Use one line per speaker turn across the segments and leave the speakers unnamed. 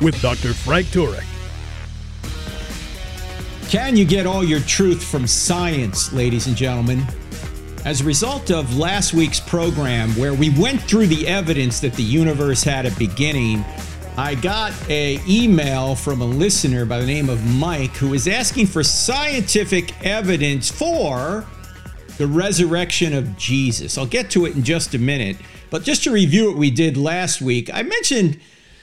with Dr. Frank Turek.
Can you get all your truth from science, ladies and gentlemen? As a result of last week's program, where we went through the evidence that the universe had a beginning, I got a email from a listener by the name of Mike who was asking for scientific evidence for the resurrection of Jesus. I'll get to it in just a minute, but just to review what we did last week, I mentioned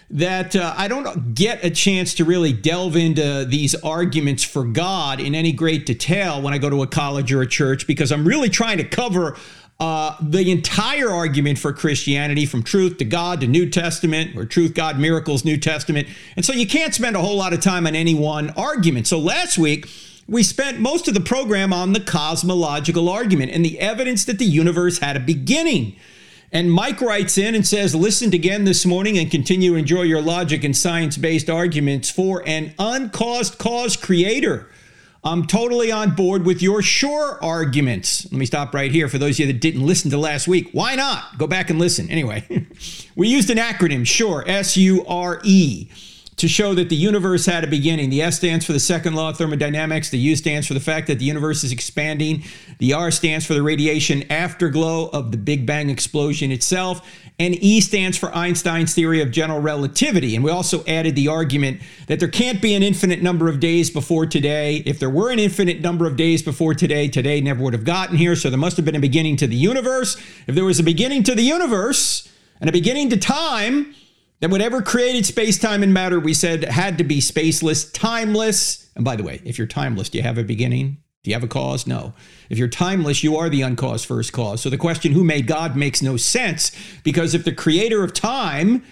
that uh, I don't get a chance to really delve into these arguments for God in any great detail when I go to a college or a church because I'm really trying to cover uh, the entire argument for Christianity from truth to God to New Testament or truth, God, miracles, New Testament. And so you can't spend a whole lot of time on any one argument. So last week, we spent most of the program on the cosmological argument and the evidence that the universe had a beginning. And Mike writes in and says, listened again this morning and continue to enjoy your logic and science based arguments for an uncaused cause creator. I'm totally on board with your sure arguments. Let me stop right here for those of you that didn't listen to last week. Why not? Go back and listen. Anyway, we used an acronym, SURE, S U R E to show that the universe had a beginning. The S stands for the second law of thermodynamics. The U stands for the fact that the universe is expanding. The R stands for the radiation afterglow of the Big Bang explosion itself. And E stands for Einstein's theory of general relativity. And we also added the argument that there can't be an infinite number of days before today. If there were an infinite number of days before today, today never would have gotten here. So there must have been a beginning to the universe. If there was a beginning to the universe and a beginning to time, then whatever created space, time, and matter, we said had to be spaceless, timeless. And by the way, if you're timeless, do you have a beginning? Do you have a cause? No. If you're timeless, you are the uncaused first cause. So the question, who made God, makes no sense because if the creator of time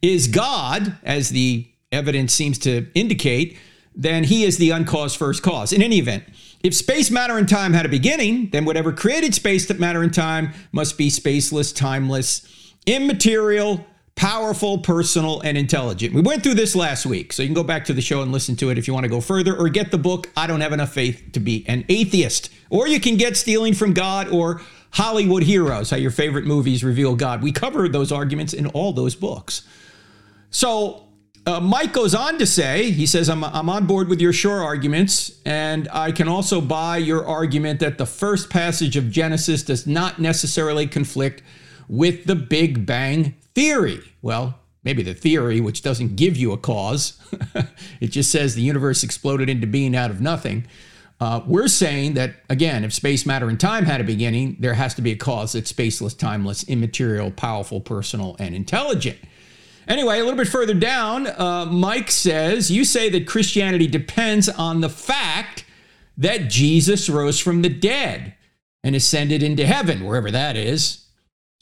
is God, as the evidence seems to indicate, then he is the uncaused first cause. In any event, if space, matter, and time had a beginning, then whatever created space, matter, and time must be spaceless, timeless, immaterial, powerful, personal, and intelligent. We went through this last week, so you can go back to the show and listen to it if you want to go further or get the book, I Don't Have Enough Faith to Be an Atheist. Or you can get Stealing from God or Hollywood Heroes, how your favorite movies reveal God. We covered those arguments in all those books. So, uh, Mike goes on to say, he says, I'm, I'm on board with your sure arguments, and I can also buy your argument that the first passage of Genesis does not necessarily conflict with the Big Bang theory. Well, maybe the theory, which doesn't give you a cause, it just says the universe exploded into being out of nothing. Uh, we're saying that, again, if space, matter, and time had a beginning, there has to be a cause that's spaceless, timeless, immaterial, powerful, personal, and intelligent. Anyway, a little bit further down, uh, Mike says, You say that Christianity depends on the fact that Jesus rose from the dead and ascended into heaven, wherever that is.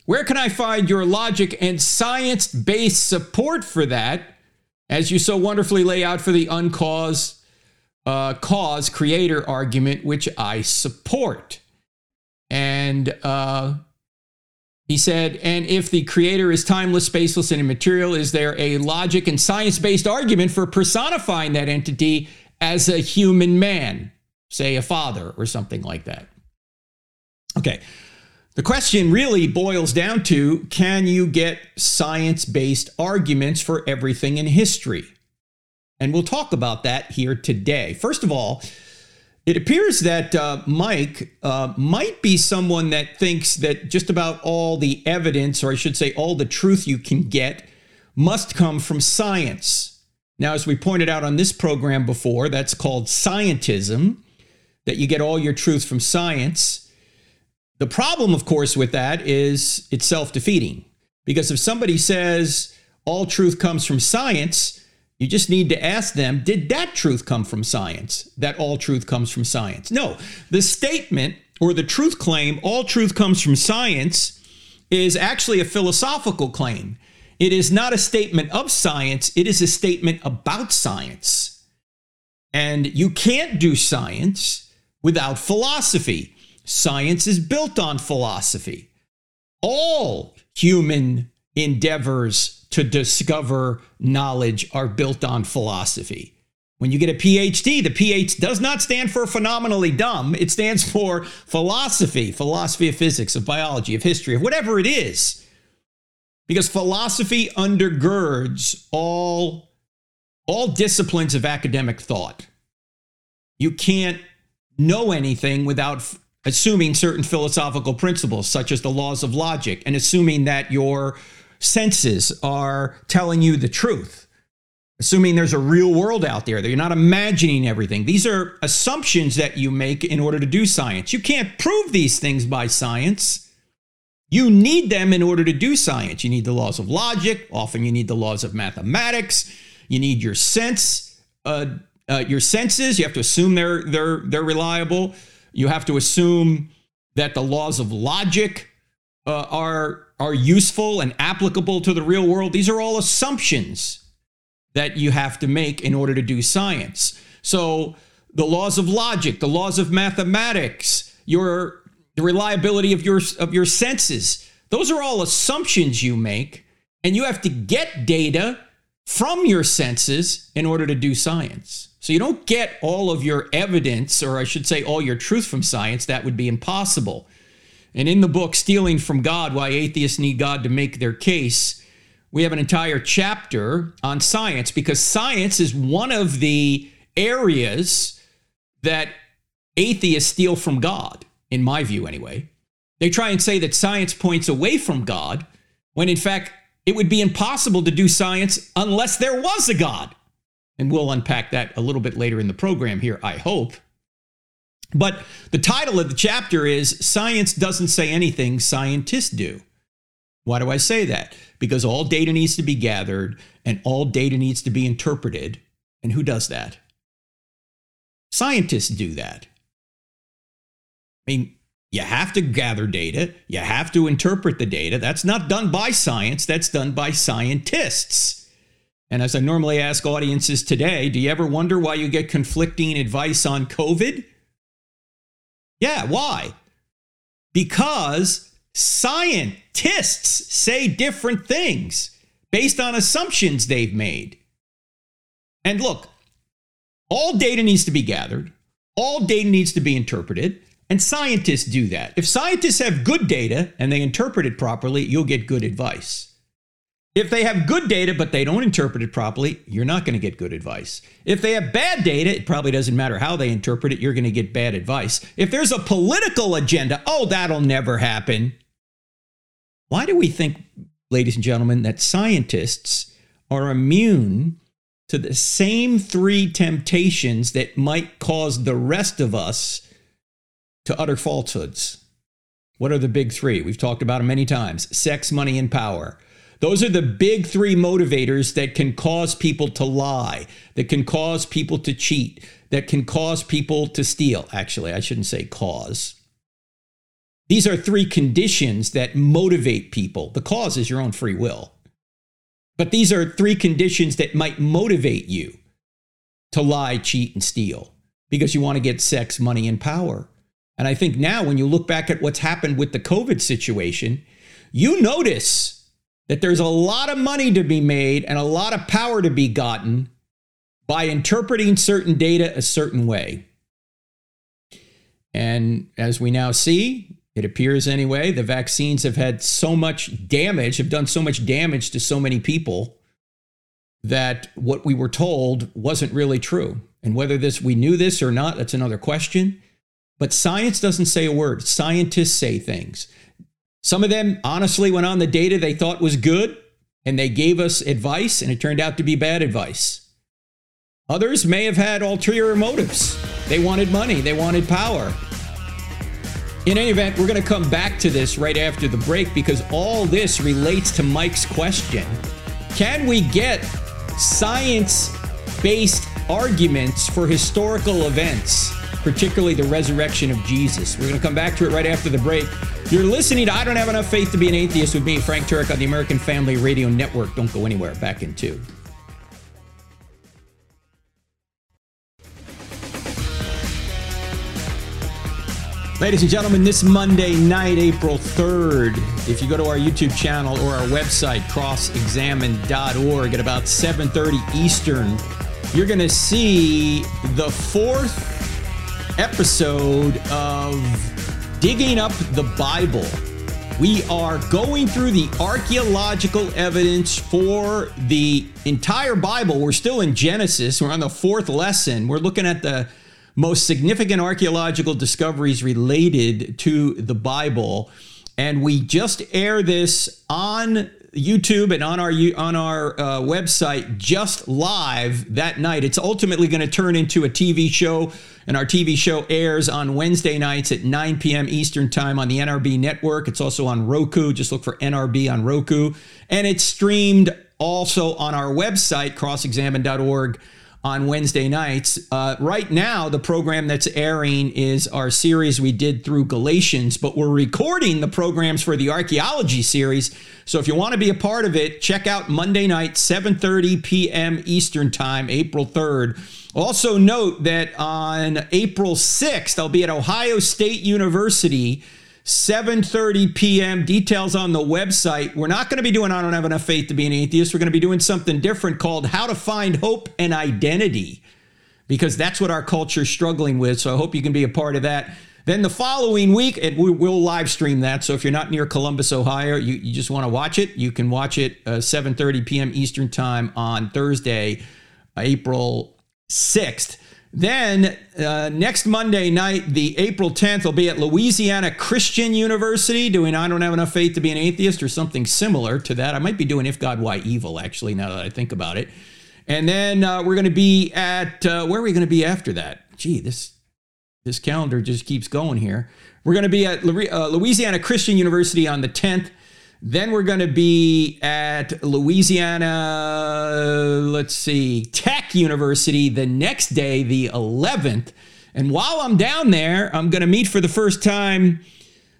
Where can I find your logic and science based support for that, as you so wonderfully lay out for the uncaused uh, cause creator argument, which I support? And uh, he said, and if the creator is timeless, spaceless, and immaterial, is there a logic and science based argument for personifying that entity as a human man, say a father or something like that? Okay. The question really boils down to can you get science based arguments for everything in history? And we'll talk about that here today. First of all, it appears that uh, Mike uh, might be someone that thinks that just about all the evidence, or I should say, all the truth you can get, must come from science. Now, as we pointed out on this program before, that's called scientism, that you get all your truth from science. The problem, of course, with that is it's self defeating. Because if somebody says all truth comes from science, you just need to ask them, did that truth come from science? That all truth comes from science? No. The statement or the truth claim, all truth comes from science, is actually a philosophical claim. It is not a statement of science, it is a statement about science. And you can't do science without philosophy. Science is built on philosophy. All human endeavors to discover knowledge are built on philosophy. When you get a PhD, the PH does not stand for phenomenally dumb. It stands for philosophy, philosophy of physics, of biology, of history, of whatever it is. Because philosophy undergirds all, all disciplines of academic thought. You can't know anything without assuming certain philosophical principles, such as the laws of logic, and assuming that your senses are telling you the truth assuming there's a real world out there, that you're not imagining everything. These are assumptions that you make in order to do science. You can't prove these things by science. You need them in order to do science. You need the laws of logic. Often you need the laws of mathematics. You need your sense, uh, uh, your senses. You have to assume they're they're they're reliable. You have to assume that the laws of logic uh, are are useful and applicable to the real world. These are all assumptions that you have to make in order to do science. So, the laws of logic, the laws of mathematics, your the reliability of your of your senses, those are all assumptions you make, and you have to get data from your senses in order to do science. So you don't get all of your evidence, or I should say, all your truth from science. That would be impossible. And in the book, Stealing from God Why Atheists Need God to Make Their Case, we have an entire chapter on science because science is one of the areas that atheists steal from God, in my view, anyway. They try and say that science points away from God, when in fact, it would be impossible to do science unless there was a God. And we'll unpack that a little bit later in the program here, I hope. But the title of the chapter is Science Doesn't Say Anything, Scientists Do. Why do I say that? Because all data needs to be gathered and all data needs to be interpreted. And who does that? Scientists do that. I mean, you have to gather data, you have to interpret the data. That's not done by science, that's done by scientists. And as I normally ask audiences today, do you ever wonder why you get conflicting advice on COVID? Yeah, why? Because Scientists say different things based on assumptions they've made. And look, all data needs to be gathered, all data needs to be interpreted, and scientists do that. If scientists have good data and they interpret it properly, you'll get good advice. If they have good data but they don't interpret it properly, you're not going to get good advice. If they have bad data, it probably doesn't matter how they interpret it, you're going to get bad advice. If there's a political agenda, oh, that'll never happen. Why do we think, ladies and gentlemen, that scientists are immune to the same three temptations that might cause the rest of us to utter falsehoods? What are the big three? We've talked about them many times sex, money, and power. Those are the big three motivators that can cause people to lie, that can cause people to cheat, that can cause people to steal. Actually, I shouldn't say cause. These are three conditions that motivate people. The cause is your own free will. But these are three conditions that might motivate you to lie, cheat, and steal because you want to get sex, money, and power. And I think now, when you look back at what's happened with the COVID situation, you notice that there's a lot of money to be made and a lot of power to be gotten by interpreting certain data a certain way. And as we now see, it appears anyway, the vaccines have had so much damage, have done so much damage to so many people that what we were told wasn't really true. And whether this we knew this or not, that's another question. But science doesn't say a word. Scientists say things. Some of them honestly went on the data they thought was good and they gave us advice and it turned out to be bad advice. Others may have had ulterior motives. They wanted money, they wanted power, in any event, we're going to come back to this right after the break because all this relates to Mike's question. Can we get science based arguments for historical events, particularly the resurrection of Jesus? We're going to come back to it right after the break. You're listening to I Don't Have Enough Faith to Be an Atheist with me, Frank Turek, on the American Family Radio Network. Don't go anywhere. Back in two. Ladies and gentlemen, this Monday night, April 3rd, if you go to our YouTube channel or our website, crossexamined.org, at about 7.30 Eastern, you're going to see the fourth episode of Digging Up the Bible. We are going through the archaeological evidence for the entire Bible. We're still in Genesis. We're on the fourth lesson. We're looking at the most significant archaeological discoveries related to the Bible. And we just air this on YouTube and on our on our uh, website just live that night. It's ultimately going to turn into a TV show, and our TV show airs on Wednesday nights at 9 p.m. Eastern Time on the NRB network. It's also on Roku. Just look for NRB on Roku, and it's streamed also on our website crossexamined.org on Wednesday nights. Uh, right now, the program that's airing is our series we did through Galatians, but we're recording the programs for the archaeology series. So if you want to be a part of it, check out Monday night, 7:30 p.m. Eastern Time, April 3rd. Also note that on April 6th, I'll be at Ohio State University 7:30 p.m. Details on the website. We're not going to be doing I don't have enough faith to be an atheist. We're going to be doing something different called How to Find Hope and Identity because that's what our culture is struggling with. So I hope you can be a part of that. Then the following week, and we will live stream that. So if you're not near Columbus, Ohio, you, you just want to watch it, you can watch it uh, 7:30 p.m. Eastern Time on Thursday, April 6th. Then uh, next Monday night, the April 10th, will be at Louisiana Christian University doing I Don't Have Enough Faith to Be an Atheist or something similar to that. I might be doing If God, Why Evil, actually, now that I think about it. And then uh, we're going to be at, uh, where are we going to be after that? Gee, this, this calendar just keeps going here. We're going to be at uh, Louisiana Christian University on the 10th. Then we're going to be at Louisiana, let's see, Tech University the next day, the 11th. And while I'm down there, I'm going to meet for the first time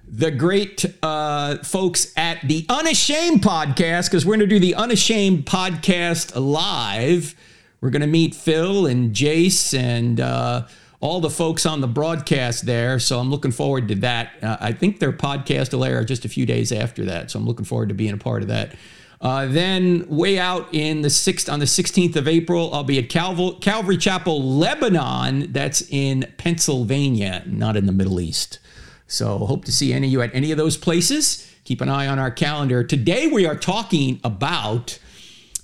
the great uh, folks at the Unashamed podcast because we're going to do the Unashamed podcast live. We're going to meet Phil and Jase and uh, all the folks on the broadcast there. So I'm looking forward to that. Uh, I think their podcast will air just a few days after that. So I'm looking forward to being a part of that. Uh, then way out in the sixth on the 16th of April, I'll be at Calv- Calvary Chapel, Lebanon. That's in Pennsylvania, not in the Middle East. So hope to see any of you at any of those places. Keep an eye on our calendar. Today we are talking about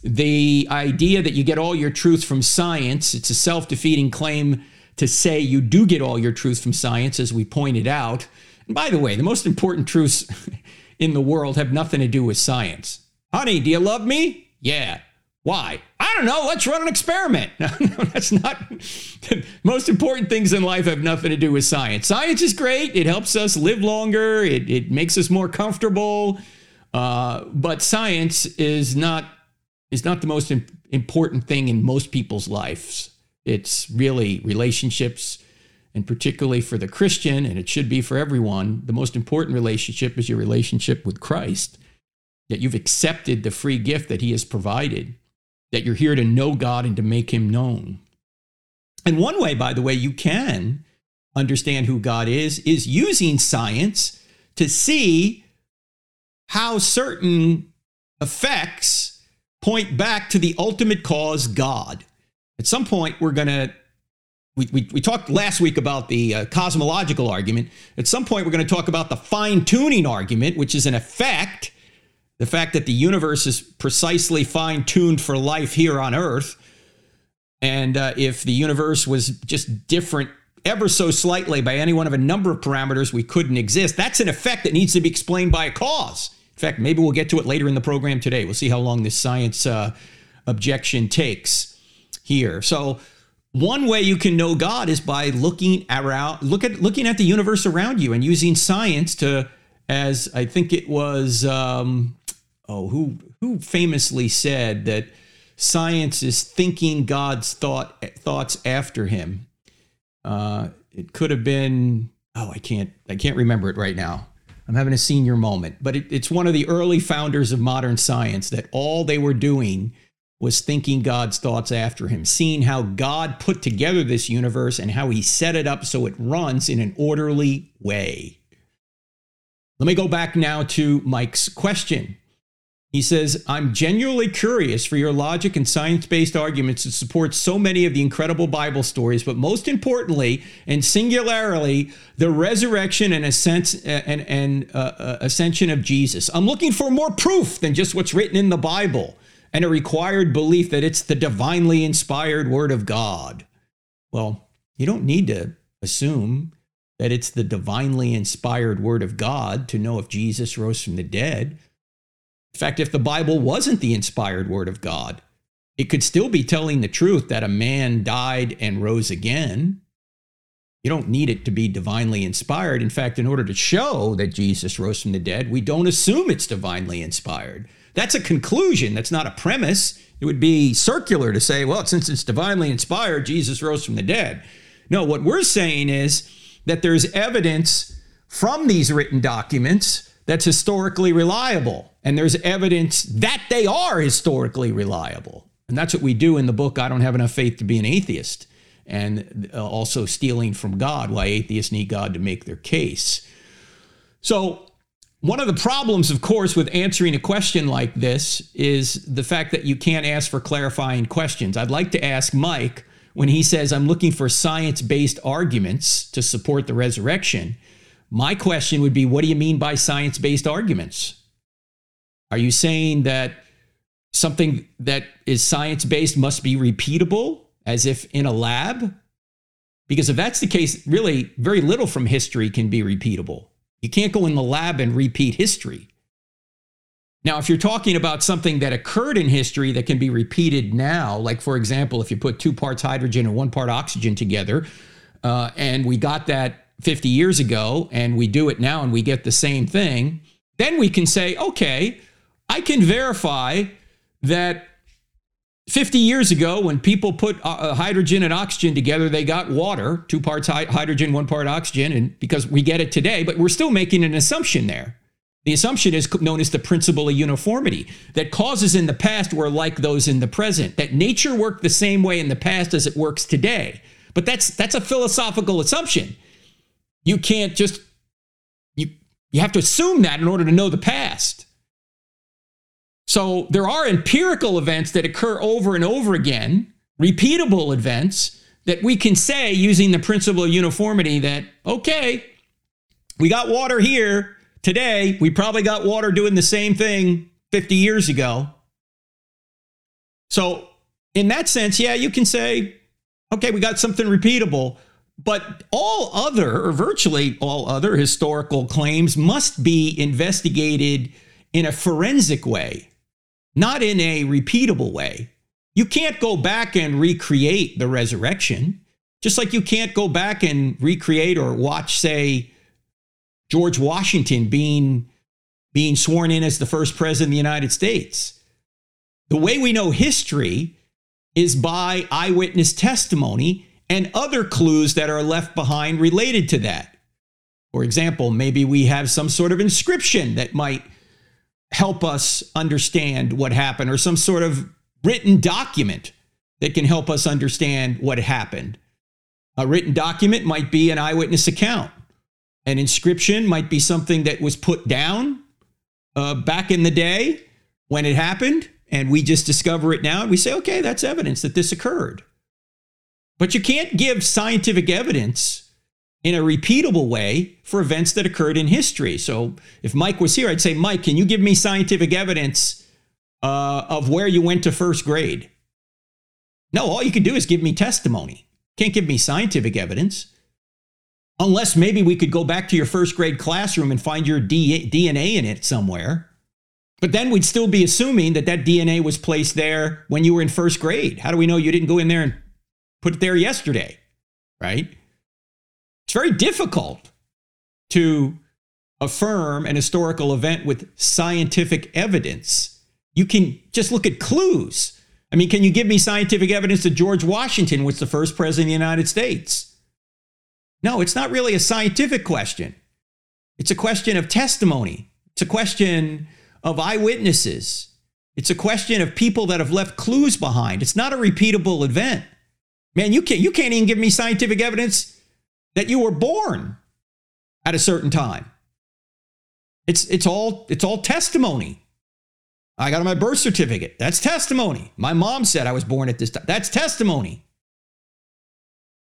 the idea that you get all your truth from science. It's a self-defeating claim to say you do get all your truth from science, as we pointed out. And by the way, the most important truths in the world have nothing to do with science. Honey, do you love me? Yeah. Why? I don't know. Let's run an experiment. No, no, that's not. The most important things in life have nothing to do with science. Science is great. It helps us live longer. It, it makes us more comfortable. Uh, but science is not is not the most important thing in most people's lives. It's really relationships, and particularly for the Christian, and it should be for everyone, the most important relationship is your relationship with Christ. That you've accepted the free gift that He has provided, that you're here to know God and to make Him known. And one way, by the way, you can understand who God is, is using science to see how certain effects point back to the ultimate cause, God. At some point, we're going to, we, we, we, talked last week about the uh, cosmological argument. At some point, we're going to talk about the fine tuning argument, which is an effect, the fact that the universe is precisely fine tuned for life here on Earth. And uh, if the universe was just different ever so slightly by any one of a number of parameters, we couldn't exist. That's an effect that needs to be explained by a cause. In fact, maybe we'll get to it later in the program today. We'll see how long this science uh, objection takes here. So one way you can know God is by looking around, look at looking at the universe around you and using science to, as I think it was, um, oh, who who famously said that science is thinking God's thought thoughts after Him. Uh, it could have been, oh, I can't I can't remember it right now. I'm having a senior moment, but it, it's one of the early founders of modern science that all they were doing was thinking God's thoughts after him, seeing how God put together this universe and how he set it up so it runs in an orderly way. Let me go back now to Mike's question. He says, I'm genuinely curious for your logic and science based arguments that support so many of the incredible Bible stories, but most importantly and singularly, the resurrection and, ascent, and, and uh, uh, ascension of Jesus. I'm looking for more proof than just what's written in the Bible and a required belief that it's the divinely inspired Word of God. Well, you don't need to assume that it's the divinely inspired Word of God to know if Jesus rose from the dead. In fact, if the Bible wasn't the inspired word of God, it could still be telling the truth that a man died and rose again. You don't need it to be divinely inspired. In fact, in order to show that Jesus rose from the dead, we don't assume it's divinely inspired. That's a conclusion, that's not a premise. It would be circular to say, well, since it's divinely inspired, Jesus rose from the dead. No, what we're saying is that there's evidence from these written documents that's historically reliable. And there's evidence that they are historically reliable. And that's what we do in the book, I Don't Have Enough Faith to Be an Atheist, and uh, also stealing from God, why atheists need God to make their case. So, one of the problems, of course, with answering a question like this is the fact that you can't ask for clarifying questions. I'd like to ask Mike when he says, I'm looking for science based arguments to support the resurrection. My question would be what do you mean by science based arguments? Are you saying that something that is science based must be repeatable as if in a lab? Because if that's the case, really very little from history can be repeatable. You can't go in the lab and repeat history. Now, if you're talking about something that occurred in history that can be repeated now, like for example, if you put two parts hydrogen and one part oxygen together, uh, and we got that 50 years ago and we do it now and we get the same thing, then we can say, okay, I can verify that 50 years ago, when people put uh, uh, hydrogen and oxygen together, they got water, two parts hydrogen, one part oxygen, and because we get it today, but we're still making an assumption there. The assumption is known as the principle of uniformity that causes in the past were like those in the present, that nature worked the same way in the past as it works today. But that's that's a philosophical assumption. You can't just you you have to assume that in order to know the past. So there are empirical events that occur over and over again, repeatable events that we can say using the principle of uniformity that okay, we got water here today, we probably got water doing the same thing 50 years ago. So, in that sense, yeah, you can say, okay, we got something repeatable. But all other, or virtually all other historical claims must be investigated in a forensic way, not in a repeatable way. You can't go back and recreate the resurrection, just like you can't go back and recreate or watch, say, George Washington being, being sworn in as the first president of the United States. The way we know history is by eyewitness testimony and other clues that are left behind related to that. For example, maybe we have some sort of inscription that might help us understand what happened, or some sort of written document that can help us understand what happened. A written document might be an eyewitness account. An inscription might be something that was put down uh, back in the day when it happened, and we just discover it now and we say, okay, that's evidence that this occurred. But you can't give scientific evidence in a repeatable way for events that occurred in history. So if Mike was here, I'd say, Mike, can you give me scientific evidence uh, of where you went to first grade? No, all you can do is give me testimony. Can't give me scientific evidence. Unless maybe we could go back to your first grade classroom and find your DNA in it somewhere. But then we'd still be assuming that that DNA was placed there when you were in first grade. How do we know you didn't go in there and put it there yesterday, right? It's very difficult to affirm an historical event with scientific evidence. You can just look at clues. I mean, can you give me scientific evidence that George Washington was the first president of the United States? No, it's not really a scientific question. It's a question of testimony. It's a question of eyewitnesses. It's a question of people that have left clues behind. It's not a repeatable event. Man, you can't you can't even give me scientific evidence that you were born at a certain time. It's it's all it's all testimony. I got my birth certificate. That's testimony. My mom said I was born at this time. That's testimony.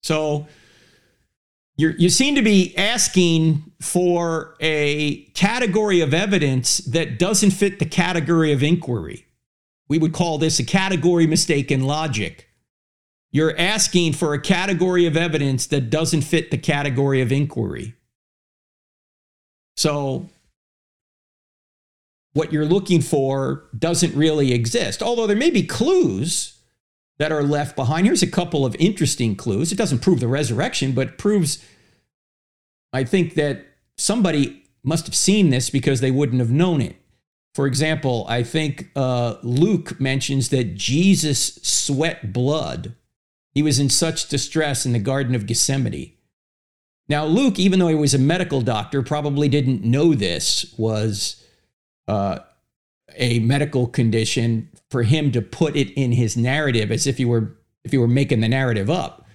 So you you seem to be asking for a category of evidence that doesn't fit the category of inquiry. We would call this a category mistake in logic. You're asking for a category of evidence that doesn't fit the category of inquiry. So what you're looking for doesn't really exist. Although there may be clues that are left behind. Here's a couple of interesting clues. It doesn't prove the resurrection, but proves, I think, that somebody must have seen this because they wouldn't have known it. For example, I think uh, Luke mentions that Jesus sweat blood. He was in such distress in the Garden of Gethsemane. Now, Luke, even though he was a medical doctor, probably didn't know this was uh, a medical condition for him to put it in his narrative as if he were if he were making the narrative up.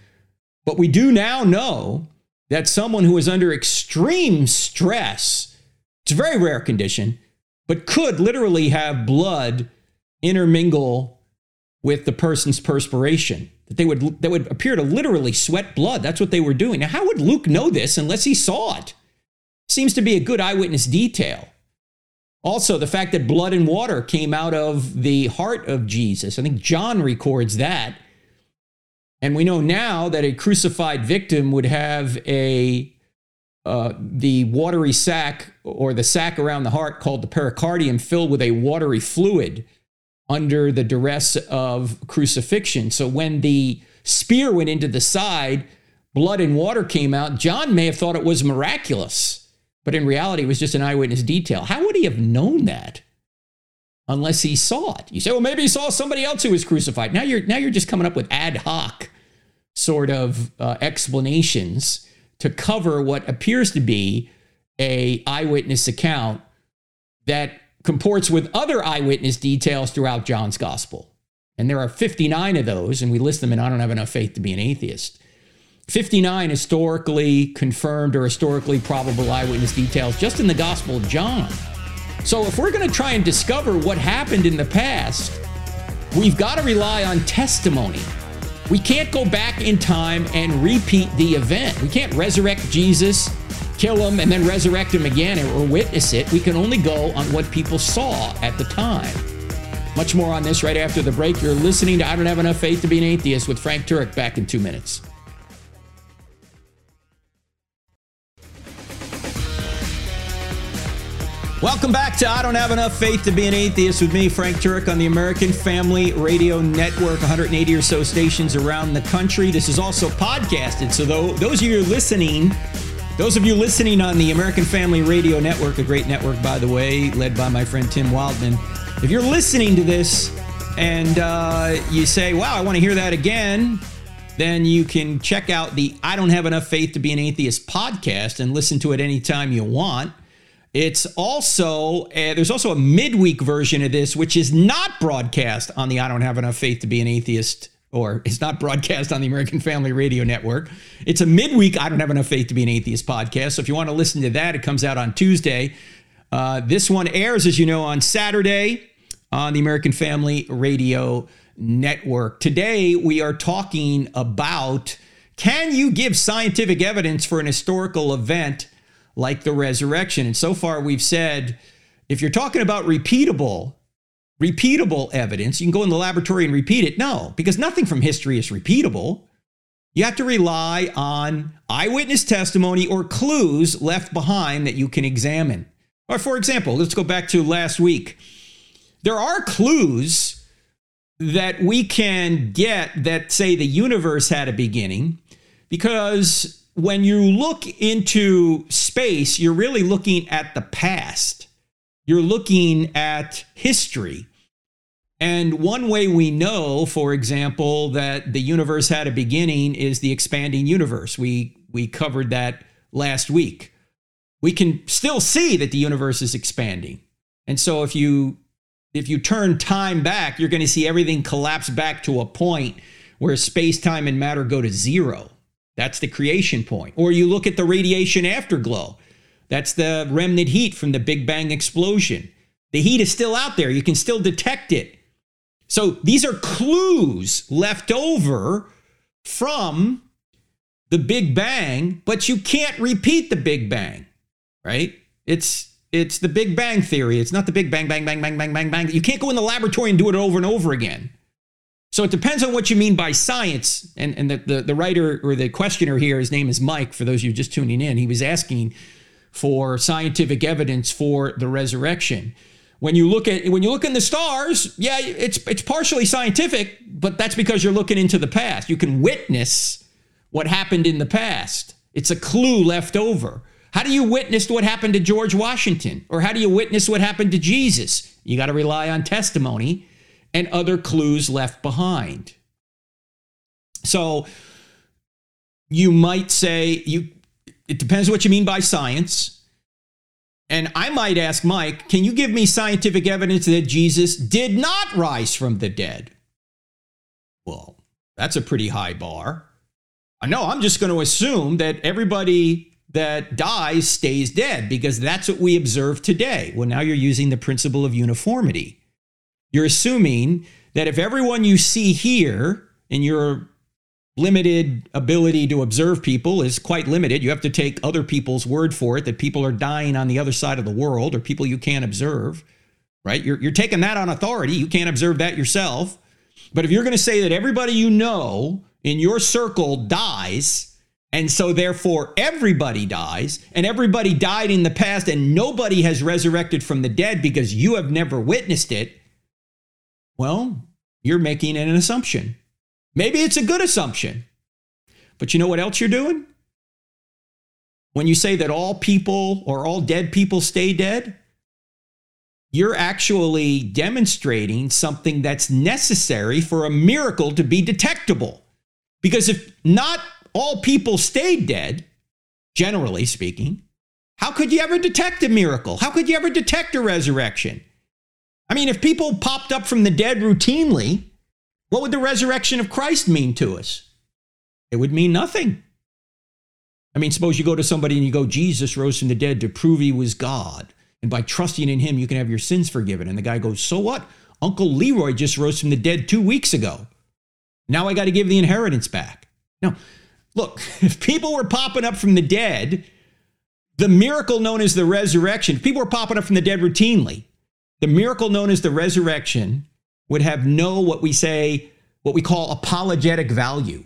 But we do now know that someone who is under extreme stress, it's a very rare condition, but could literally have blood intermingle with the person's perspiration. That they would that would appear to literally sweat blood. That's what they were doing. Now, how would Luke know this unless he saw it? Seems to be a good eyewitness detail. Also, the fact that blood and water came out of the heart of Jesus. I think John records that. And we know now that a crucified victim would have a uh, the watery sac or the sac around the heart called the pericardium filled with a watery fluid under the duress of crucifixion. So when the spear went into the side, blood and water came out. John may have thought it was miraculous. But in reality, it was just an eyewitness detail. How would he have known that unless he saw it? You say, well, maybe he saw somebody else who was crucified. Now you're now you're just coming up with ad hoc sort of uh, explanations to cover what appears to be a eyewitness account that comports with other eyewitness details throughout John's gospel. And there are 59 of those, and we list them and I Don't Have Enough Faith to Be an Atheist. 59 historically confirmed or historically probable eyewitness details just in the Gospel of John. So if we're going to try and discover what happened in the past, we've got to rely on testimony. We can't go back in time and repeat the event. We can't resurrect Jesus, kill him, and then resurrect him again or witness it. We can only go on what people saw at the time. Much more on this right after the break. You're listening to I Don't Have Enough Faith to Be an Atheist with Frank Turek back in two minutes. Welcome back to I Don't Have Enough Faith to Be an Atheist with me, Frank Turek, on the American Family Radio Network, 180 or so stations around the country. This is also podcasted. So, those of you listening, those of you listening on the American Family Radio Network, a great network, by the way, led by my friend Tim Wildmon, if you're listening to this and uh, you say, wow, I want to hear that again, then you can check out the I Don't Have Enough Faith to Be an Atheist podcast and listen to it anytime you want. It's also, uh, there's also a midweek version of this, which is not broadcast on the I Don't Have Enough Faith to Be an Atheist, or it's not broadcast on the American Family Radio Network. It's a midweek I Don't Have Enough Faith to Be an Atheist podcast. So if you want to listen to that, it comes out on Tuesday. Uh, this one airs, as you know, on Saturday on the American Family Radio Network. Today, we are talking about can you give scientific evidence for an historical event like the resurrection. And so far, we've said if you're talking about repeatable, repeatable evidence, you can go in the laboratory and repeat it. No, because nothing from history is repeatable. You have to rely on eyewitness testimony or clues left behind that you can examine. Or, for example, let's go back to last week. There are clues that we can get that say the universe had a beginning because when you look into space, you're really looking at the past. You're looking at history. And one way we know, for example, that the universe had a beginning is the expanding universe. We we covered that last week. we can still see that the universe is expanding. And so if you if you turn time back, you're going to see everything collapse back to a point where space, time, and matter go to zero. That's the creation point. Or you look at the radiation afterglow. That's the remnant heat from the Big Bang explosion. The heat is still out there. You can still detect it. So these are clues left over from the Big Bang, but you can't repeat the Big Bang, right? It's it's the Big Bang theory. It's not the Big Bang, bang, bang, bang, bang, bang, bang. You can't go in the laboratory and do it over and over again. So it depends on what you mean by science. And, and the, the, the writer or the questioner here, his name is Mike, for those of you just tuning in, he was asking for scientific evidence for the resurrection. When you look at when you look in the stars, yeah, it's it's partially scientific, but that's because you're looking into the past. You can witness what happened in the past. It's a clue left over. How do you witness what happened to George Washington? Or how do you witness what happened to Jesus? You got to rely on testimony and other clues left behind. So you might say you it depends what you mean by science. And I might ask Mike, can you give me scientific evidence that Jesus did not rise from the dead? Well, that's a pretty high bar. I know I'm just going to assume that everybody that dies stays dead because that's what we observe today. Well, now you're using the principle of uniformity. You're assuming that if everyone you see here in your limited ability to observe people is quite limited, you have to take other people's word for it that people are dying on the other side of the world or people you can't observe, right? You're, you're taking that on authority. You can't observe that yourself. But if you're going to say that everybody you know in your circle dies, and so, therefore, everybody dies, and everybody died in the past, and nobody has resurrected from the dead because you have never witnessed it. Well, you're making an assumption. Maybe it's a good assumption. But you know what else you're doing? When you say that all people or all dead people stay dead, you're actually demonstrating something that's necessary for a miracle to be detectable. Because if not all people stayed dead, generally speaking, how could you ever detect a miracle? How could you ever detect a resurrection? I mean, if people popped up from the dead routinely, what would the resurrection of Christ mean to us? It would mean nothing. I mean, suppose you go to somebody and you go, Jesus rose from the dead to prove he was God. And by trusting in him, you can have your sins forgiven. And the guy goes, So what? Uncle Leroy just rose from the dead two weeks ago. Now I got to give the inheritance back. Now, Look, if people were popping up from the dead, the miracle known as the resurrection, people were popping up from the dead routinely, the miracle known as the resurrection would have no what we say, what we call apologetic value.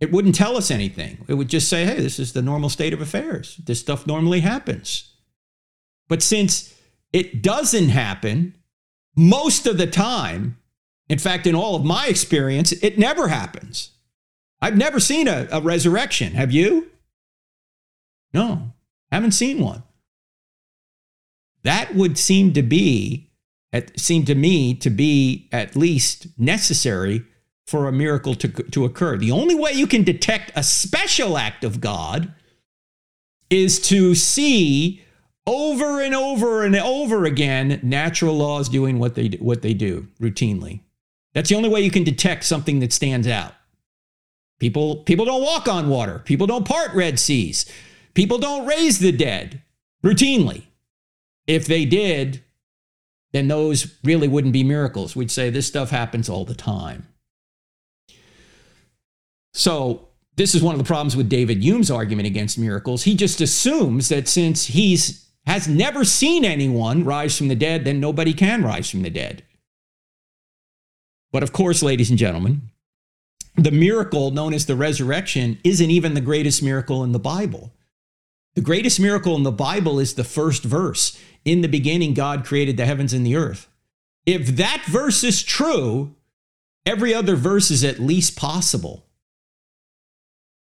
It wouldn't tell us anything. It would just say, hey, this is the normal state of affairs. This stuff normally happens. But since it doesn't happen most of the time, in fact, in all of my experience, it never happens. I've never seen a, a resurrection. Have you? No, haven't seen one. That would seem to be, it seemed to me to be at least necessary for a miracle to, to occur. The only way you can detect a special act of God is to see over and over and over again natural laws doing what they what they do routinely. That's the only way you can detect something that stands out. People, people don't walk on water. People don't part Red Seas. People don't raise the dead routinely. If they did, then those really wouldn't be miracles. We'd say this stuff happens all the time. So, this is one of the problems with David Hume's argument against miracles. He just assumes that since he's has never seen anyone rise from the dead, then nobody can rise from the dead. But of course, ladies and gentlemen, the miracle known as the resurrection isn't even the greatest miracle in the Bible. The greatest miracle in the Bible is the first verse. In the beginning, God created the heavens and the earth. If that verse is true, every other verse is at least possible.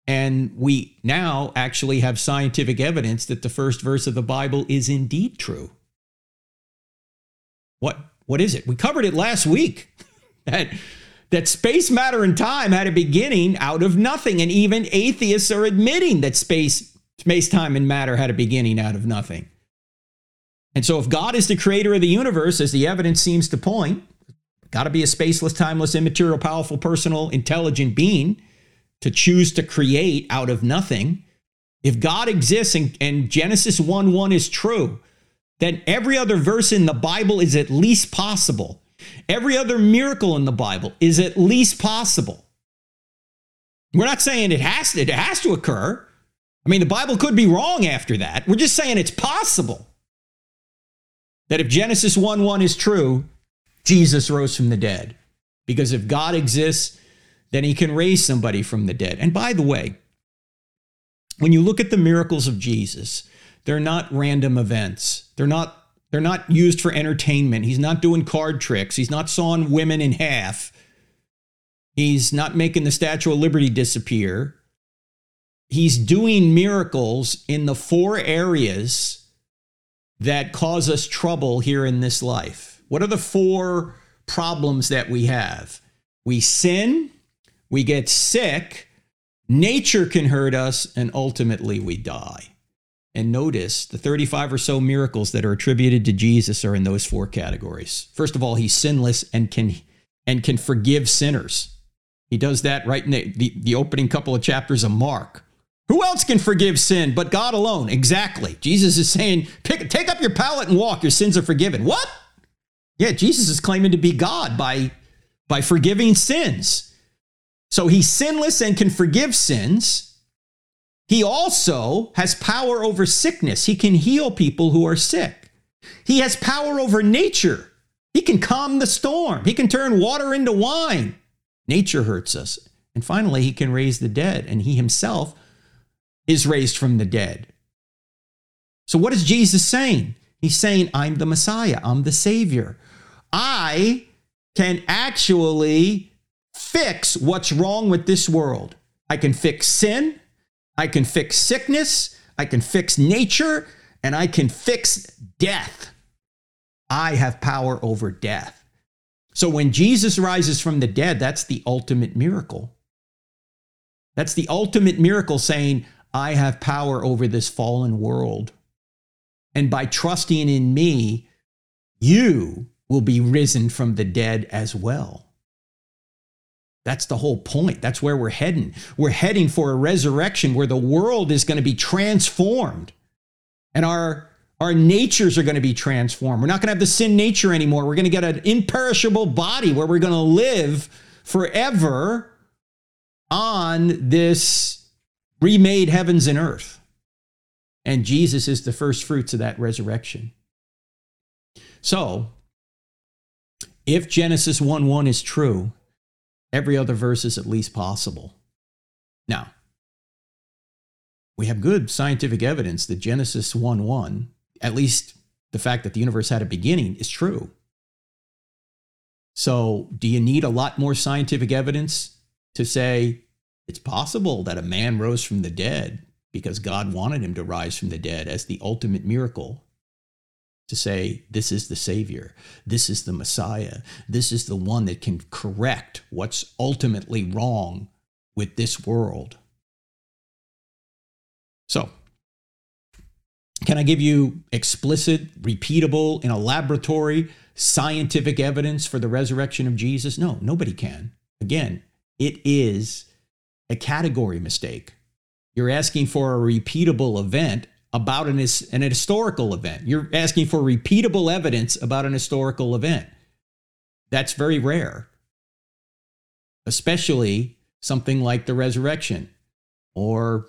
And we now actually have scientific evidence that the first verse of the Bible is indeed true. What, what is it? We covered it last week. that that space, matter, and time had a beginning out of nothing. And even atheists are admitting that space Space, time, and matter had a beginning out of nothing. And so, if God is the creator of the universe, as the evidence seems to point, got to be a spaceless, timeless, immaterial, powerful, personal, intelligent being to choose to create out of nothing. If God exists and, and Genesis 1 1 is true, then every other verse in the Bible is at least possible. Every other miracle in the Bible is at least possible. We're not saying it has to, it has to occur. I mean, the Bible could be wrong after that. We're just saying it's possible that if Genesis 1 1 is true, Jesus rose from the dead. Because if God exists, then he can raise somebody from the dead. And by the way, when you look at the miracles of Jesus, they're not random events. They're not they're not used for entertainment. He's not doing card tricks. He's not sawing women in half. He's not making the Statue of Liberty disappear. He's doing miracles in the four areas that cause us trouble here in this life. What are the four problems that we have? We sin, we get sick, nature can hurt us, and ultimately we die. And notice the 35 or so miracles that are attributed to Jesus are in those four categories. First of all, he's sinless and can and can forgive sinners. He does that right in the, the, the opening couple of chapters of Mark. Who else can forgive sin but God alone? Exactly. Jesus is saying, pick, take up your pallet and walk. Your sins are forgiven. What? Yeah, Jesus is claiming to be God by, by forgiving sins. So he's sinless and can forgive sins. He also has power over sickness. He can heal people who are sick. He has power over nature. He can calm the storm. He can turn water into wine. Nature hurts us. And finally, he can raise the dead, and he himself is raised from the dead. So, what is Jesus saying? He's saying, I'm the Messiah, I'm the Savior. I can actually fix what's wrong with this world. I can fix sin, I can fix sickness, I can fix nature, and I can fix death. I have power over death. So when Jesus rises from the dead, that's the ultimate miracle. That's the ultimate miracle saying, I have power over this fallen world. And by trusting in me, you will be risen from the dead as well. That's the whole point. That's where we're heading. We're heading for a resurrection where the world is going to be transformed and our our natures are going to be transformed. We're not going to have the sin nature anymore. We're going to get an imperishable body where we're going to live forever on this remade heavens and earth. And Jesus is the first fruits of that resurrection. So, if Genesis 1 1 is true, every other verse is at least possible. Now, we have good scientific evidence that Genesis 1 1 at least the fact that the universe had a beginning is true. So, do you need a lot more scientific evidence to say it's possible that a man rose from the dead because God wanted him to rise from the dead as the ultimate miracle? To say, this is the Savior, this is the Messiah, this is the one that can correct what's ultimately wrong with this world. So, can I give you explicit, repeatable, in a laboratory, scientific evidence for the resurrection of Jesus? No, nobody can. Again, it is a category mistake. You're asking for a repeatable event about an, an historical event. You're asking for repeatable evidence about an historical event. That's very rare, especially something like the resurrection or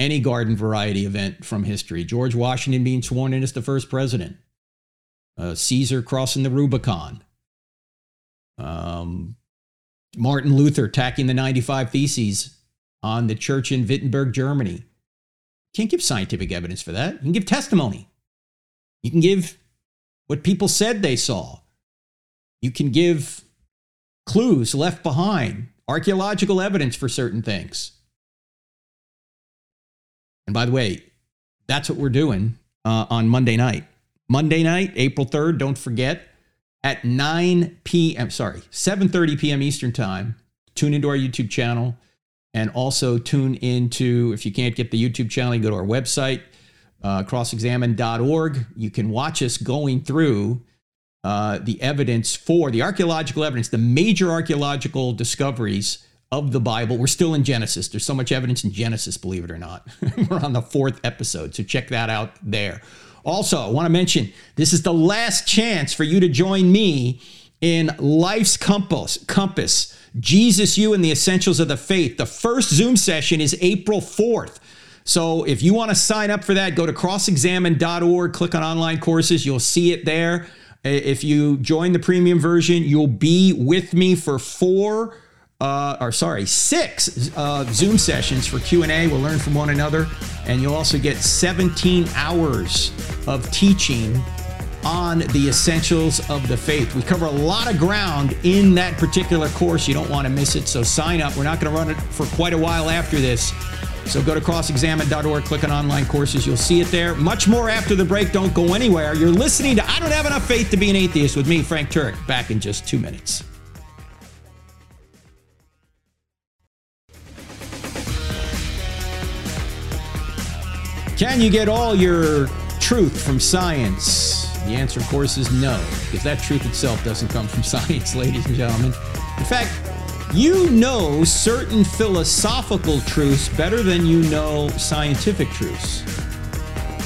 any garden variety event from history. George Washington being sworn in as the first president, uh, Caesar crossing the Rubicon, um, Martin Luther tacking the 95 Theses on the church in Wittenberg, Germany. Can't give scientific evidence for that. You can give testimony. You can give what people said they saw. You can give clues left behind, archaeological evidence for certain things. And by the way, that's what we're doing uh, on Monday night. Monday night, April 3rd, don't forget, at 9 p.m., sorry, 7.30 p.m. Eastern Time, tune into our YouTube channel. And also tune into, if you can't get the YouTube channel, you go to our website, uh, crossexamined.org. You can watch us going through uh, the evidence for the archaeological evidence, the major archaeological discoveries of the Bible. We're still in Genesis. There's so much evidence in Genesis, believe it or not. We're on the fourth episode, so check that out there. Also, I want to mention this is the last chance for you to join me in Life's Compass. Compass. Jesus, you, and the essentials of the faith. The first Zoom session is April 4th. So if you want to sign up for that, go to crossexamined.org, click on online courses. You'll see it there. If you join the premium version, you'll be with me for four uh, or sorry, six uh, Zoom sessions for Q&A. We'll learn from one another. And you'll also get 17 hours of teaching on the essentials of the faith. We cover a lot of ground in that particular course. You don't want to miss it. So sign up. We're not going to run it for quite a while after this. So go to crossexamined.org, click on online courses. You'll see it there. Much more after the break. Don't go anywhere. You're listening to I Don't Have Enough Faith to Be an Atheist with me, Frank Turek. Back in just two minutes. Can you get all your truth from science? The answer, of course, is no, because that truth itself doesn't come from science, ladies and gentlemen. In fact, you know certain philosophical truths better than you know scientific truths.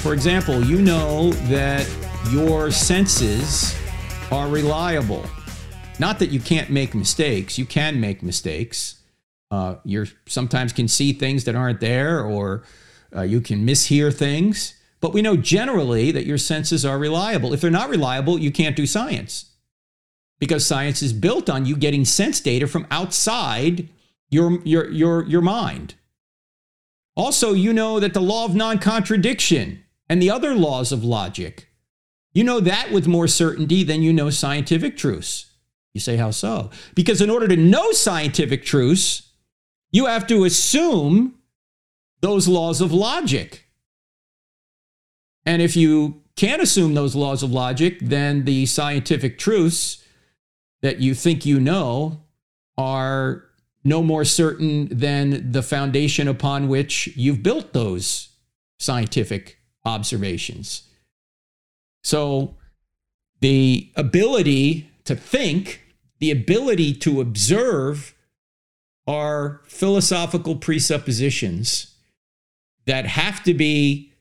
For example, you know that your senses are reliable. Not that you can't make mistakes, you can make mistakes. Uh, you sometimes can see things that aren't there, or uh, you can mishear things. But we know generally that your senses are reliable. If they're not reliable, you can't do science because science is built on you getting sense data from outside your, your, your, your mind. Also, you know that the law of non contradiction and the other laws of logic, you know that with more certainty than you know scientific truths. You say, how so? Because in order to know scientific truths, you have to assume those laws of logic. And if you can't assume those laws of logic, then the scientific truths that you think you know are no more certain than the foundation upon which you've built those scientific observations. So, the ability to think, the ability to observe are philosophical presuppositions that have to be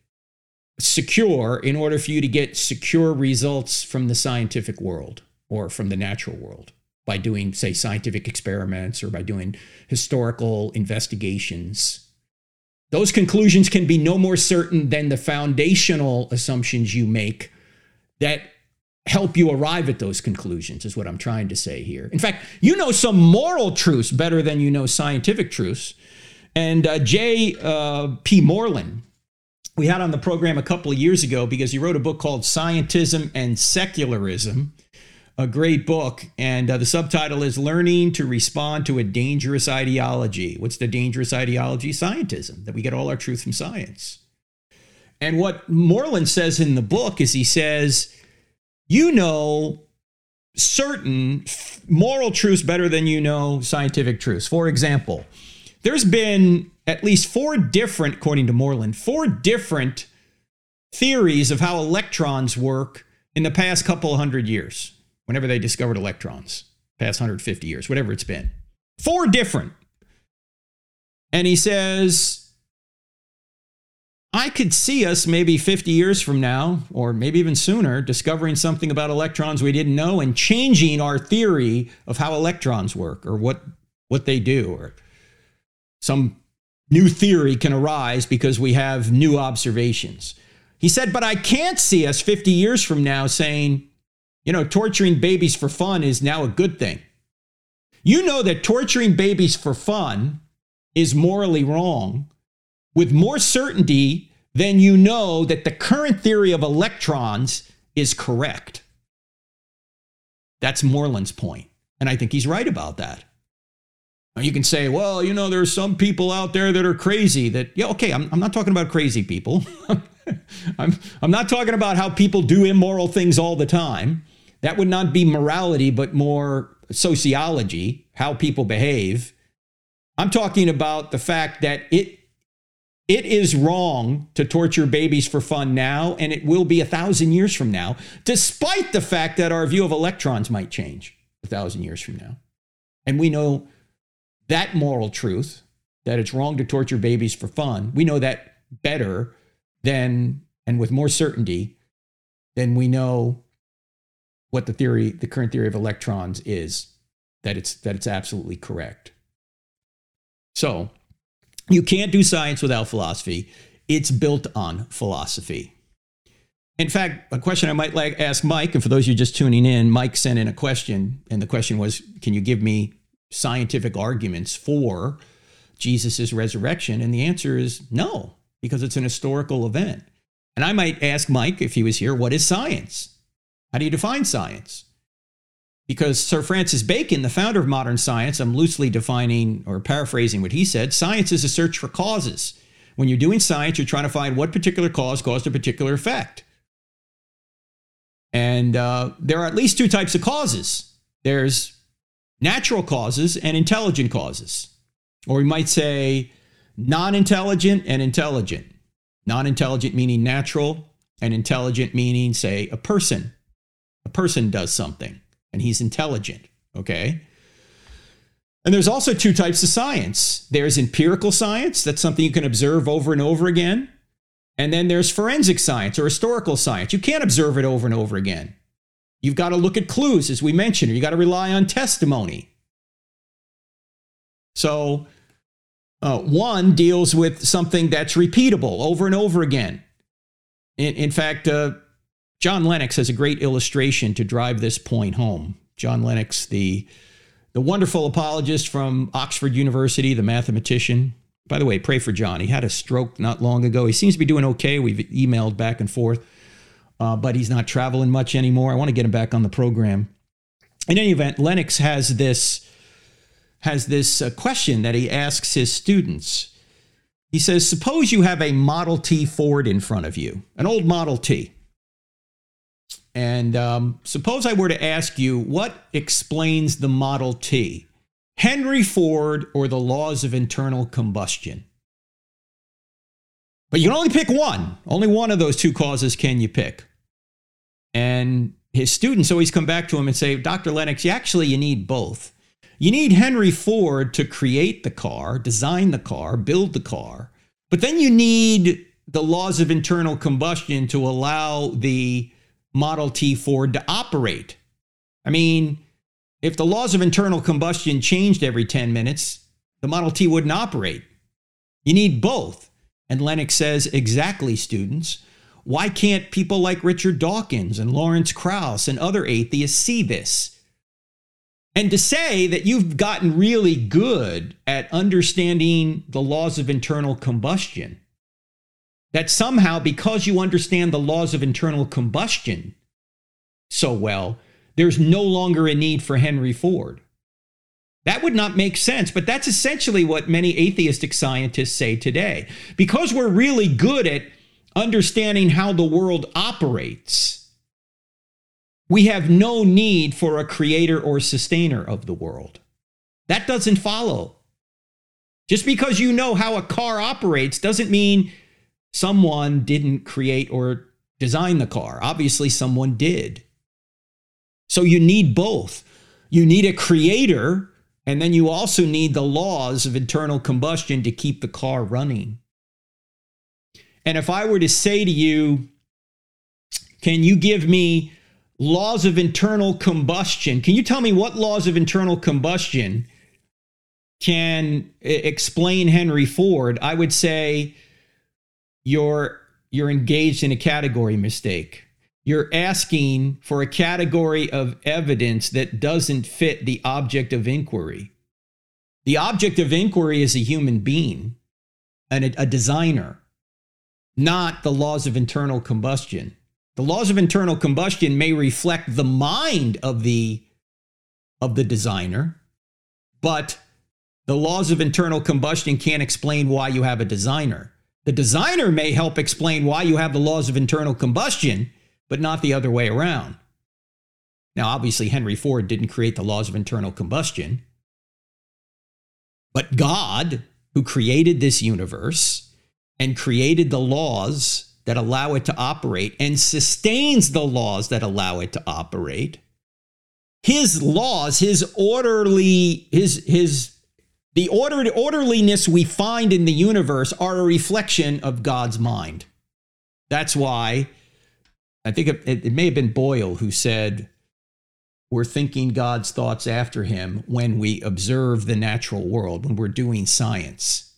secure in order for you to get secure results from the scientific world or from the natural world by doing, say, scientific experiments or by doing historical investigations. Those conclusions can be no more certain than the foundational assumptions you make that help you arrive at those conclusions, is what I'm trying to say here. In fact, you know some moral truths better than you know scientific truths. And uh, J. Uh, P. Moreland, we had on the program a couple of years ago because he wrote a book called Scientism and Secularism a great book. And uh, the subtitle is Learning to Respond to a Dangerous Ideology. What's the dangerous ideology? Scientism, that we get all our truth from science. And what Moreland says in the book is he says, you know certain moral truths better than you know scientific truths. For example, there's been at least four different, according to Moreland, four different theories of how electrons work in the past couple hundred years whenever they discovered electrons, past 150 years, whatever it's been. Four different. And he says, I could see us maybe 50 years from now, or maybe even sooner, discovering something about electrons we didn't know and changing our theory of how electrons work or what, what they do, or some new theory can arise because we have new observations. He said, but I can't see us 50 years from now saying, you know, torturing babies for fun is now a good thing. You know that torturing babies for fun is morally wrong with more certainty than you know that the current theory of electrons is correct. That's Moreland's point, And I think he's right about that. You can say, well, you know, there are some people out there that are crazy that, yeah, okay, I'm, I'm not talking about crazy people. I'm, I'm not talking about how people do immoral things all the time. That would not be morality, but more sociology, how people behave. I'm talking about the fact that it it is wrong to torture babies for fun now, and it will be a thousand years from now, despite the fact that our view of electrons might change a thousand years from now. And we know that moral truth that it's wrong to torture babies for fun. We know that better than and with more certainty than we know what the theory, the current theory of electrons is, that it's that it's absolutely correct. So you can't do science without philosophy. It's built on philosophy. In fact, a question I might like ask Mike, and for those of you just tuning in, Mike sent in a question, and the question was, "Can you give me scientific arguments for Jesus' resurrection?" And the answer is no, because it's an historical event. And I might ask Mike if he was here, "What is science? How do you define science?" Because Sir Francis Bacon, the founder of modern science, I'm loosely defining or paraphrasing what he said science is a search for causes. When you're doing science, you're trying to find what particular cause caused a particular effect. And uh, there are at least two types of causes there's natural causes and intelligent causes. Or we might say non intelligent and intelligent. Non intelligent meaning natural, and intelligent meaning, say, a person. A person does something and he's intelligent, okay? And there's also two types of science there's empirical science, that's something you can observe over and over again. And then there's forensic science or historical science. You can't observe it over and over again. You've got to look at clues, as we mentioned, or you got to rely on testimony. So, uh, one deals with something that's repeatable over and over again. In, in fact, uh, John Lennox has a great illustration to drive this point home. John Lennox, the, the wonderful apologist from Oxford University, the mathematician. By the way, pray for John. He had a stroke not long ago. He seems to be doing okay. We've emailed back and forth, uh, but he's not traveling much anymore. I want to get him back on the program. In any event, Lennox has this has this uh, question that he asks his students. He says, "Suppose you have a Model T Ford in front of you, an old Model T. And um, suppose I were to ask you what explains the Model T, Henry Ford or the laws of internal combustion? But you can only pick one. Only one of those two causes can you pick. And his students always come back to him and say, Dr. Lennox, you actually you need both. You need Henry Ford to create the car, design the car, build the car. But then you need the laws of internal combustion to allow the Model T Ford to operate. I mean, if the laws of internal combustion changed every 10 minutes, the Model T wouldn't operate. You need both. And Lennox says, exactly, students. Why can't people like Richard Dawkins and Lawrence Krauss and other atheists see this? And to say that you've gotten really good at understanding the laws of internal combustion that somehow, because you understand the laws of internal combustion so well, there's no longer a need for Henry Ford. That would not make sense, but that's essentially what many atheistic scientists say today. Because we're really good at understanding how the world operates, we have no need for a creator or sustainer of the world. That doesn't follow. Just because you know how a car operates doesn't mean someone didn't create or design the car. Obviously, someone did. So you need both. You need a creator, and then you also need the laws of internal combustion to keep the car running. And if I were to say to you, can you give me laws of internal combustion? Can you tell me what laws of internal combustion can explain Henry Ford? I would say you're you're engaged in a category mistake. You're asking for a category of evidence that doesn't fit the object of inquiry. The object of inquiry is a human being and a, a designer, not the laws of internal combustion. The laws of internal combustion may reflect the mind of the of the designer, but the laws of internal combustion can't explain why you have a designer. The designer may help explain why you have the laws of internal combustion, but not the other way around. Now, obviously, Henry Ford didn't create the laws of internal combustion. But God, who created this universe and created the laws that allow it to operate and sustains the laws that allow it to operate, his laws, his orderly, his his the order, orderliness we find in the universe are a reflection of God's mind. That's why I think it, it, may have been Boyle who said, We're thinking God's thoughts after him when we observe the natural world, when we're doing science.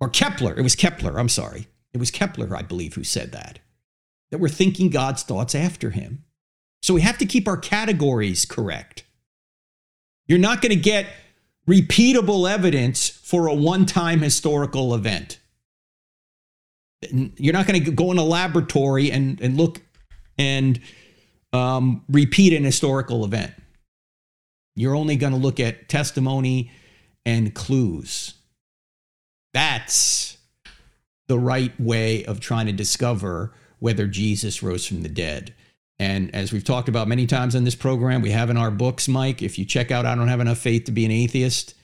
Or Kepler, it was Kepler, I'm sorry. It was Kepler, I believe, who said that. That we're thinking God's thoughts after him. So we have to keep our categories correct. You're not going to get repeatable evidence for a one time historical event. You're not going to go in a laboratory and, and look and um, repeat an historical event. You're only going to look at testimony and clues. That's the right way of trying to discover whether Jesus rose from the dead. And as we've talked about many times on this program, we have in our books, Mike, if you check out I Don't Have Enough Faith to Be an Atheist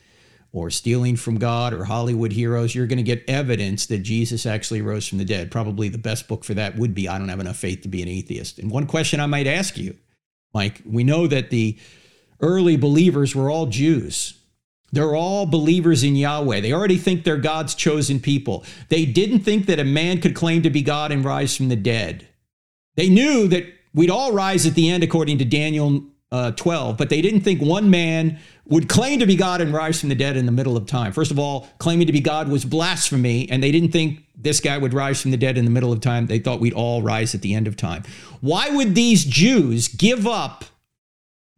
or Stealing from God or Hollywood Heroes, you're going to get evidence that Jesus actually rose from the dead. Probably the best book for that would be I Don't Have Enough Faith to Be an Atheist. And one question I might ask you, Mike, we know that the early believers were all Jews. They're all believers in Yahweh. They already think they're God's chosen people. They didn't think that a man could claim to be God and rise from the dead. They knew that We'd all rise at the end, according to Daniel uh, 12, but they didn't think one man would claim to be God and rise from the dead in the middle of time. First of all, claiming to be God was blasphemy, and they didn't think this guy would rise from the dead in the middle of time. They thought we'd all rise at the end of time. Why would these Jews give up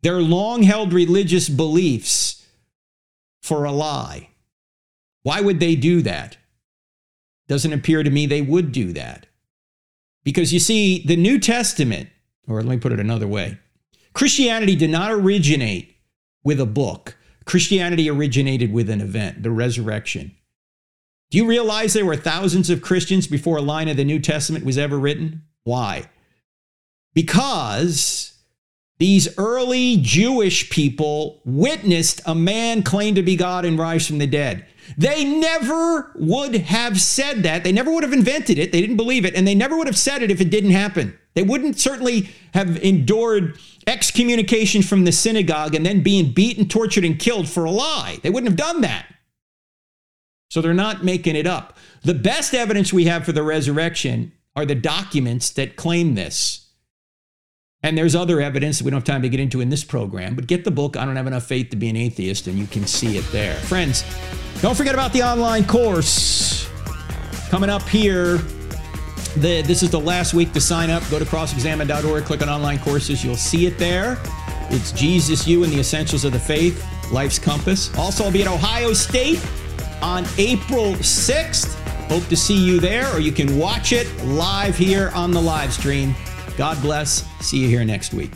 their long held religious beliefs for a lie? Why would they do that? Doesn't appear to me they would do that. Because you see, the New Testament or let me put it another way Christianity did not originate with a book, Christianity originated with an event, the resurrection. Do you realize there were thousands of Christians before a line of the New Testament was ever written? Why? Because these early Jewish people witnessed a man claim to be God and rise from the dead. They never would have said that. They never would have invented it. They didn't believe it. And they never would have said it if it didn't happen. They wouldn't certainly have endured excommunication from the synagogue and then being beaten, tortured, and killed for a lie. They wouldn't have done that. So they're not making it up. The best evidence we have for the resurrection are the documents that claim this. And there's other evidence that we don't have time to get into in this program, but get the book, I Don't Have Enough Faith to Be an Atheist, and you can see it there. Friends, don't forget about the online course coming up here. The, this is the last week to sign up. Go to crossexamined.org, click on online courses. You'll see it there. It's Jesus, You, and the Essentials of the Faith, Life's Compass. Also, I'll be at Ohio State on April 6th. Hope to see you there, or you can watch it live here on the live stream. God bless. See you here next week.